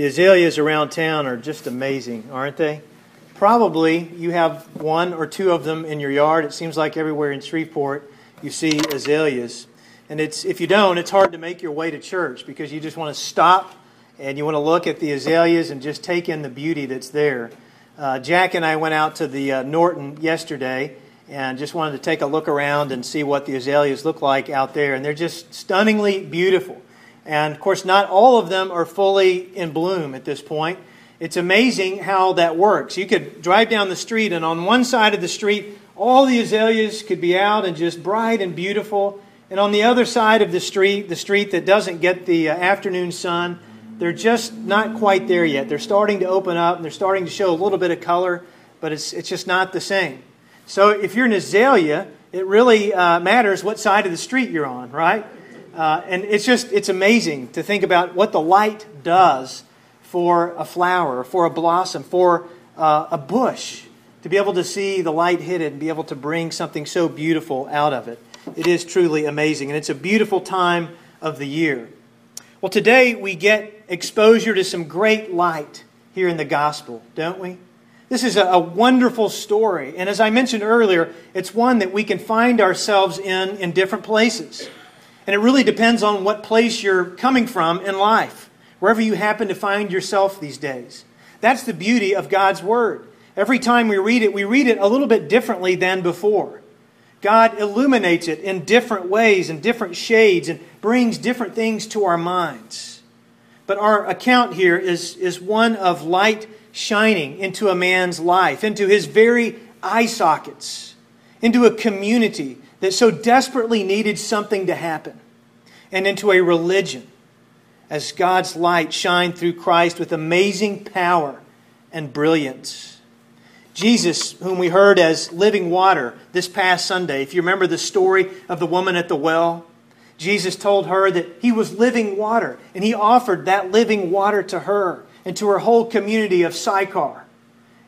The azaleas around town are just amazing, aren't they? Probably you have one or two of them in your yard. It seems like everywhere in Shreveport you see azaleas. And it's, if you don't, it's hard to make your way to church because you just want to stop and you want to look at the azaleas and just take in the beauty that's there. Uh, Jack and I went out to the uh, Norton yesterday and just wanted to take a look around and see what the azaleas look like out there. And they're just stunningly beautiful. And of course, not all of them are fully in bloom at this point. It's amazing how that works. You could drive down the street, and on one side of the street, all the azaleas could be out and just bright and beautiful. And on the other side of the street, the street that doesn't get the uh, afternoon sun, they're just not quite there yet. They're starting to open up and they're starting to show a little bit of color, but it's, it's just not the same. So if you're an azalea, it really uh, matters what side of the street you're on, right? Uh, and it's just, it's amazing to think about what the light does for a flower, for a blossom, for uh, a bush, to be able to see the light hit it and be able to bring something so beautiful out of it. It is truly amazing, and it's a beautiful time of the year. Well, today we get exposure to some great light here in the gospel, don't we? This is a, a wonderful story, and as I mentioned earlier, it's one that we can find ourselves in in different places. And it really depends on what place you're coming from in life, wherever you happen to find yourself these days. That's the beauty of God's Word. Every time we read it, we read it a little bit differently than before. God illuminates it in different ways and different shades and brings different things to our minds. But our account here is, is one of light shining into a man's life, into his very eye sockets, into a community that so desperately needed something to happen, and into a religion as God's light shined through Christ with amazing power and brilliance. Jesus, whom we heard as living water this past Sunday, if you remember the story of the woman at the well, Jesus told her that he was living water, and he offered that living water to her and to her whole community of Sychar.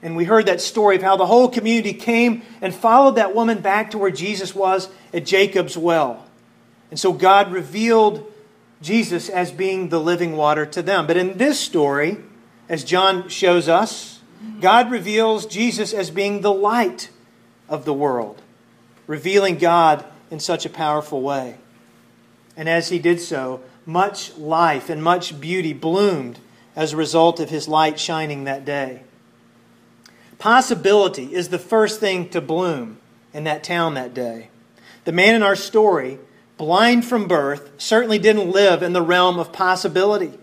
And we heard that story of how the whole community came and followed that woman back to where Jesus was at Jacob's well. And so God revealed Jesus as being the living water to them. But in this story, as John shows us, God reveals Jesus as being the light of the world, revealing God in such a powerful way. And as he did so, much life and much beauty bloomed as a result of his light shining that day. Possibility is the first thing to bloom in that town that day. The man in our story, blind from birth, certainly didn't live in the realm of possibility.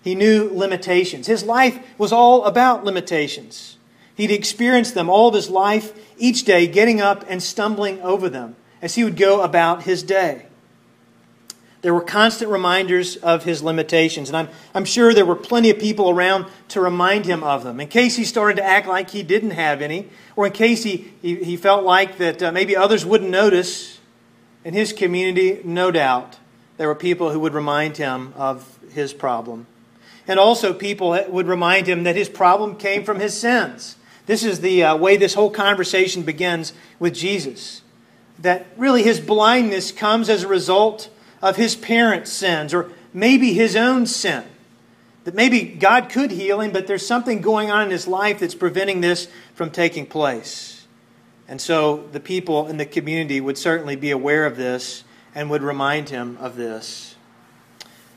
He knew limitations. His life was all about limitations. He'd experienced them all of his life, each day getting up and stumbling over them as he would go about his day. There were constant reminders of his limitations, and I'm, I'm sure there were plenty of people around to remind him of them in case he started to act like he didn't have any, or in case he, he, he felt like that uh, maybe others wouldn't notice. In his community, no doubt, there were people who would remind him of his problem. And also, people would remind him that his problem came from his sins. This is the uh, way this whole conversation begins with Jesus. That really his blindness comes as a result of his parents' sins or maybe his own sin. That maybe God could heal him, but there's something going on in his life that's preventing this from taking place. And so the people in the community would certainly be aware of this and would remind him of this.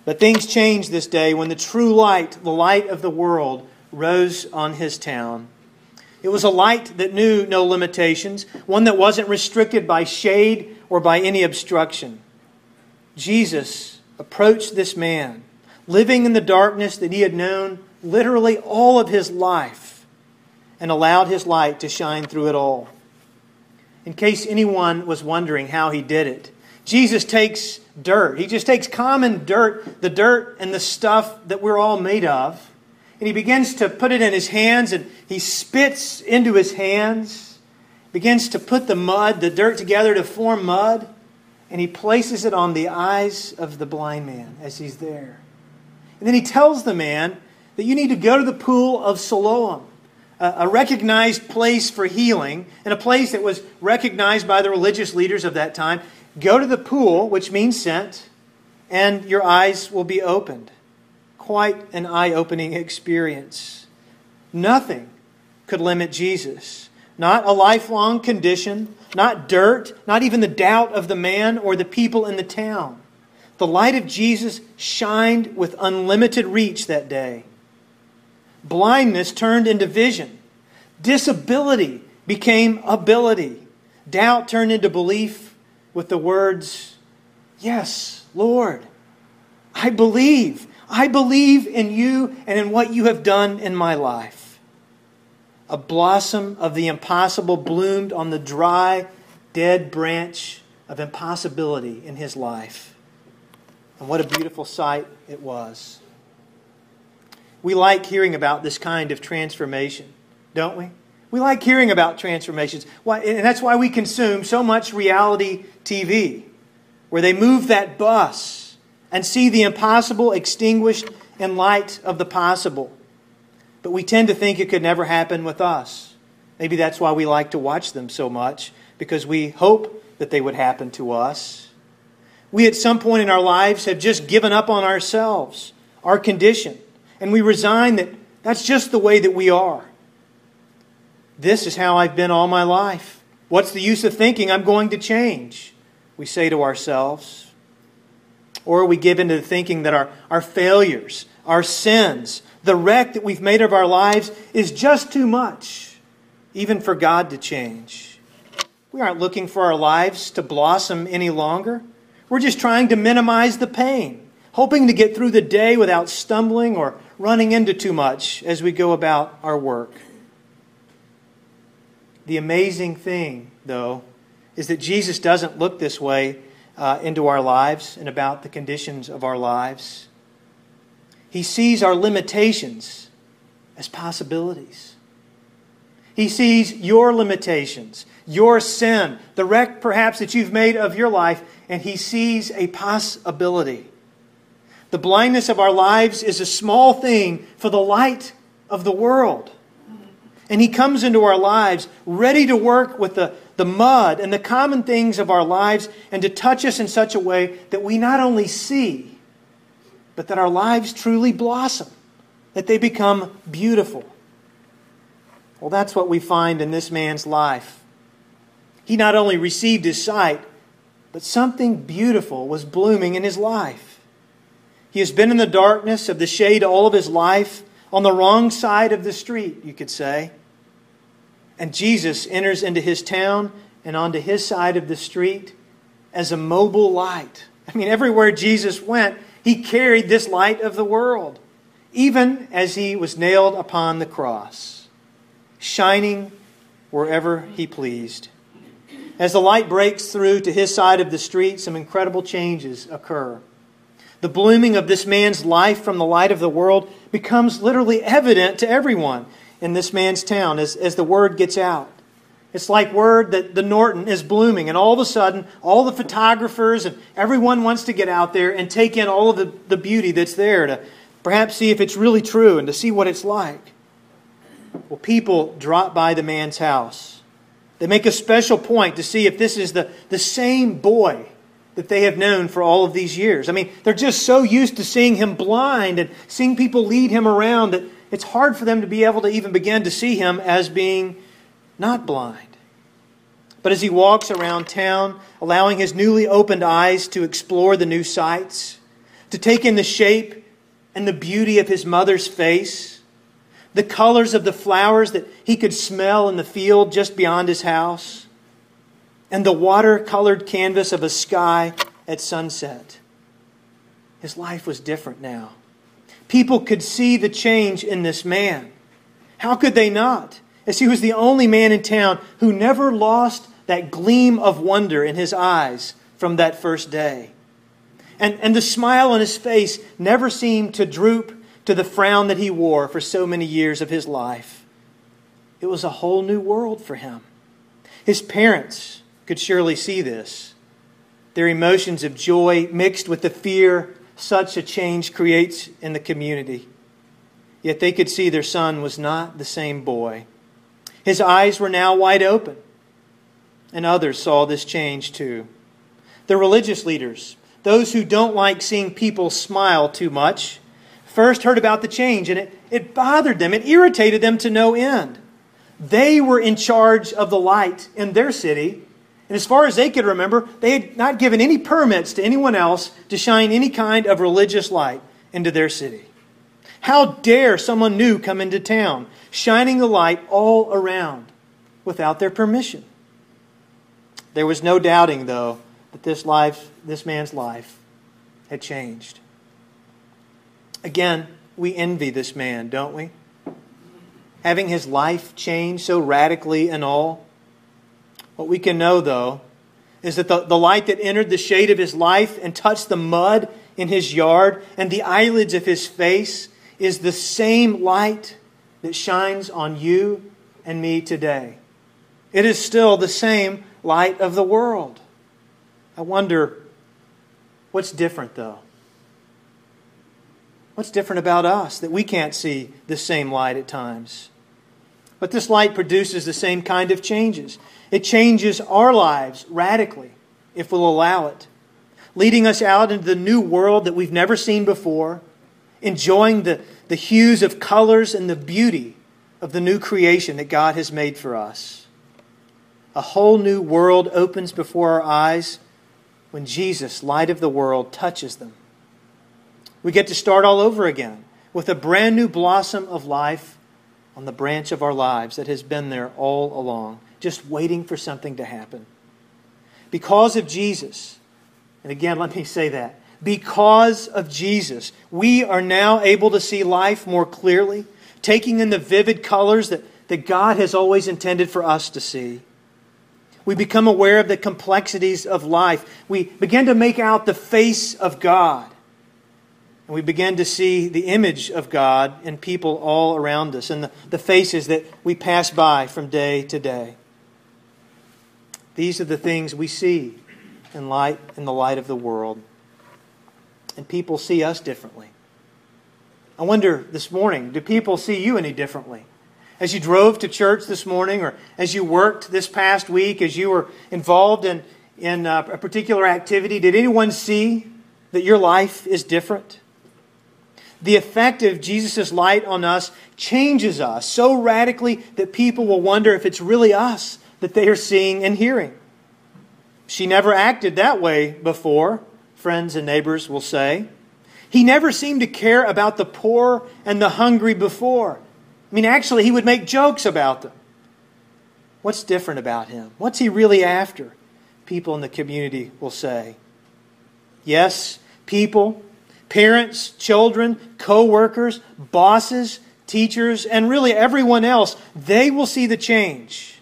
But things changed this day when the true light, the light of the world, rose on his town. It was a light that knew no limitations, one that wasn't restricted by shade or by any obstruction. Jesus approached this man, living in the darkness that he had known literally all of his life, and allowed his light to shine through it all. In case anyone was wondering how he did it, Jesus takes dirt. He just takes common dirt, the dirt and the stuff that we're all made of, and he begins to put it in his hands and he spits into his hands, begins to put the mud, the dirt together to form mud and he places it on the eyes of the blind man as he's there. And then he tells the man that you need to go to the pool of Siloam, a recognized place for healing, and a place that was recognized by the religious leaders of that time. Go to the pool, which means sent, and your eyes will be opened. quite an eye opening experience. Nothing could limit Jesus. Not a lifelong condition, not dirt, not even the doubt of the man or the people in the town. The light of Jesus shined with unlimited reach that day. Blindness turned into vision. Disability became ability. Doubt turned into belief with the words, Yes, Lord, I believe. I believe in you and in what you have done in my life. A blossom of the impossible bloomed on the dry, dead branch of impossibility in his life. And what a beautiful sight it was. We like hearing about this kind of transformation, don't we? We like hearing about transformations. And that's why we consume so much reality TV, where they move that bus and see the impossible extinguished in light of the possible. But we tend to think it could never happen with us. Maybe that's why we like to watch them so much, because we hope that they would happen to us. We, at some point in our lives, have just given up on ourselves, our condition, and we resign that that's just the way that we are. This is how I've been all my life. What's the use of thinking I'm going to change? We say to ourselves. Or we give into the thinking that our, our failures, our sins, the wreck that we've made of our lives is just too much, even for God to change. We aren't looking for our lives to blossom any longer. We're just trying to minimize the pain, hoping to get through the day without stumbling or running into too much as we go about our work. The amazing thing, though, is that Jesus doesn't look this way uh, into our lives and about the conditions of our lives. He sees our limitations as possibilities. He sees your limitations, your sin, the wreck perhaps that you've made of your life, and He sees a possibility. The blindness of our lives is a small thing for the light of the world. And He comes into our lives ready to work with the, the mud and the common things of our lives and to touch us in such a way that we not only see, but that our lives truly blossom, that they become beautiful. Well, that's what we find in this man's life. He not only received his sight, but something beautiful was blooming in his life. He has been in the darkness of the shade all of his life, on the wrong side of the street, you could say. And Jesus enters into his town and onto his side of the street as a mobile light. I mean, everywhere Jesus went, he carried this light of the world, even as he was nailed upon the cross, shining wherever he pleased. As the light breaks through to his side of the street, some incredible changes occur. The blooming of this man's life from the light of the world becomes literally evident to everyone in this man's town as, as the word gets out. It's like word that the Norton is blooming, and all of a sudden, all the photographers and everyone wants to get out there and take in all of the, the beauty that's there to perhaps see if it's really true and to see what it's like. Well, people drop by the man's house. They make a special point to see if this is the, the same boy that they have known for all of these years. I mean, they're just so used to seeing him blind and seeing people lead him around that it's hard for them to be able to even begin to see him as being not blind. But as he walks around town, allowing his newly opened eyes to explore the new sights, to take in the shape and the beauty of his mother's face, the colors of the flowers that he could smell in the field just beyond his house, and the watercolored canvas of a sky at sunset. His life was different now. People could see the change in this man. How could they not? As he was the only man in town who never lost that gleam of wonder in his eyes from that first day. And, and the smile on his face never seemed to droop to the frown that he wore for so many years of his life. It was a whole new world for him. His parents could surely see this. Their emotions of joy mixed with the fear such a change creates in the community. Yet they could see their son was not the same boy. His eyes were now wide open, and others saw this change too. The religious leaders, those who don't like seeing people smile too much, first heard about the change, and it, it bothered them, it irritated them to no end. They were in charge of the light in their city, and as far as they could remember, they had not given any permits to anyone else to shine any kind of religious light into their city. How dare someone new come into town, shining the light all around without their permission? There was no doubting, though, that this life, this man's life, had changed. Again, we envy this man, don't we? Having his life changed so radically and all. What we can know, though, is that the, the light that entered the shade of his life and touched the mud in his yard and the eyelids of his face is the same light that shines on you and me today. It is still the same light of the world. I wonder what's different, though? What's different about us that we can't see the same light at times? But this light produces the same kind of changes. It changes our lives radically if we'll allow it, leading us out into the new world that we've never seen before, enjoying the, the hues of colors and the beauty of the new creation that God has made for us. A whole new world opens before our eyes when Jesus, light of the world, touches them. We get to start all over again with a brand new blossom of life on the branch of our lives that has been there all along, just waiting for something to happen. Because of Jesus, and again, let me say that. Because of Jesus, we are now able to see life more clearly, taking in the vivid colors that, that God has always intended for us to see. We become aware of the complexities of life. We begin to make out the face of God. And we begin to see the image of God in people all around us and the, the faces that we pass by from day to day. These are the things we see in light in the light of the world. And people see us differently. I wonder this morning, do people see you any differently? As you drove to church this morning, or as you worked this past week, as you were involved in, in uh, a particular activity, did anyone see that your life is different? The effect of Jesus' light on us changes us so radically that people will wonder if it's really us that they are seeing and hearing. She never acted that way before, friends and neighbors will say. He never seemed to care about the poor and the hungry before. I mean, actually, he would make jokes about them. What's different about him? What's he really after? People in the community will say. Yes, people Parents, children, co workers, bosses, teachers, and really everyone else, they will see the change.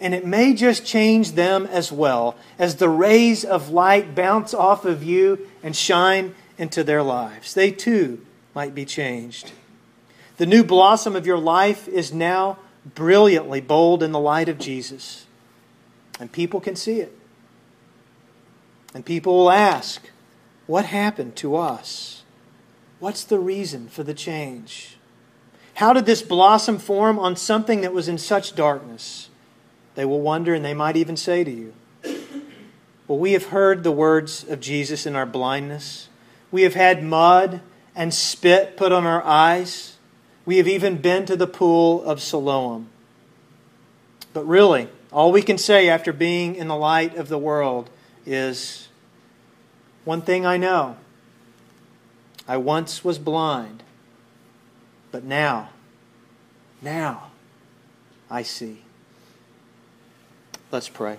And it may just change them as well as the rays of light bounce off of you and shine into their lives. They too might be changed. The new blossom of your life is now brilliantly bold in the light of Jesus. And people can see it. And people will ask, what happened to us? What's the reason for the change? How did this blossom form on something that was in such darkness? They will wonder and they might even say to you, Well, we have heard the words of Jesus in our blindness. We have had mud and spit put on our eyes. We have even been to the pool of Siloam. But really, all we can say after being in the light of the world is one thing I know I once was blind, but now, now I see. Let's pray.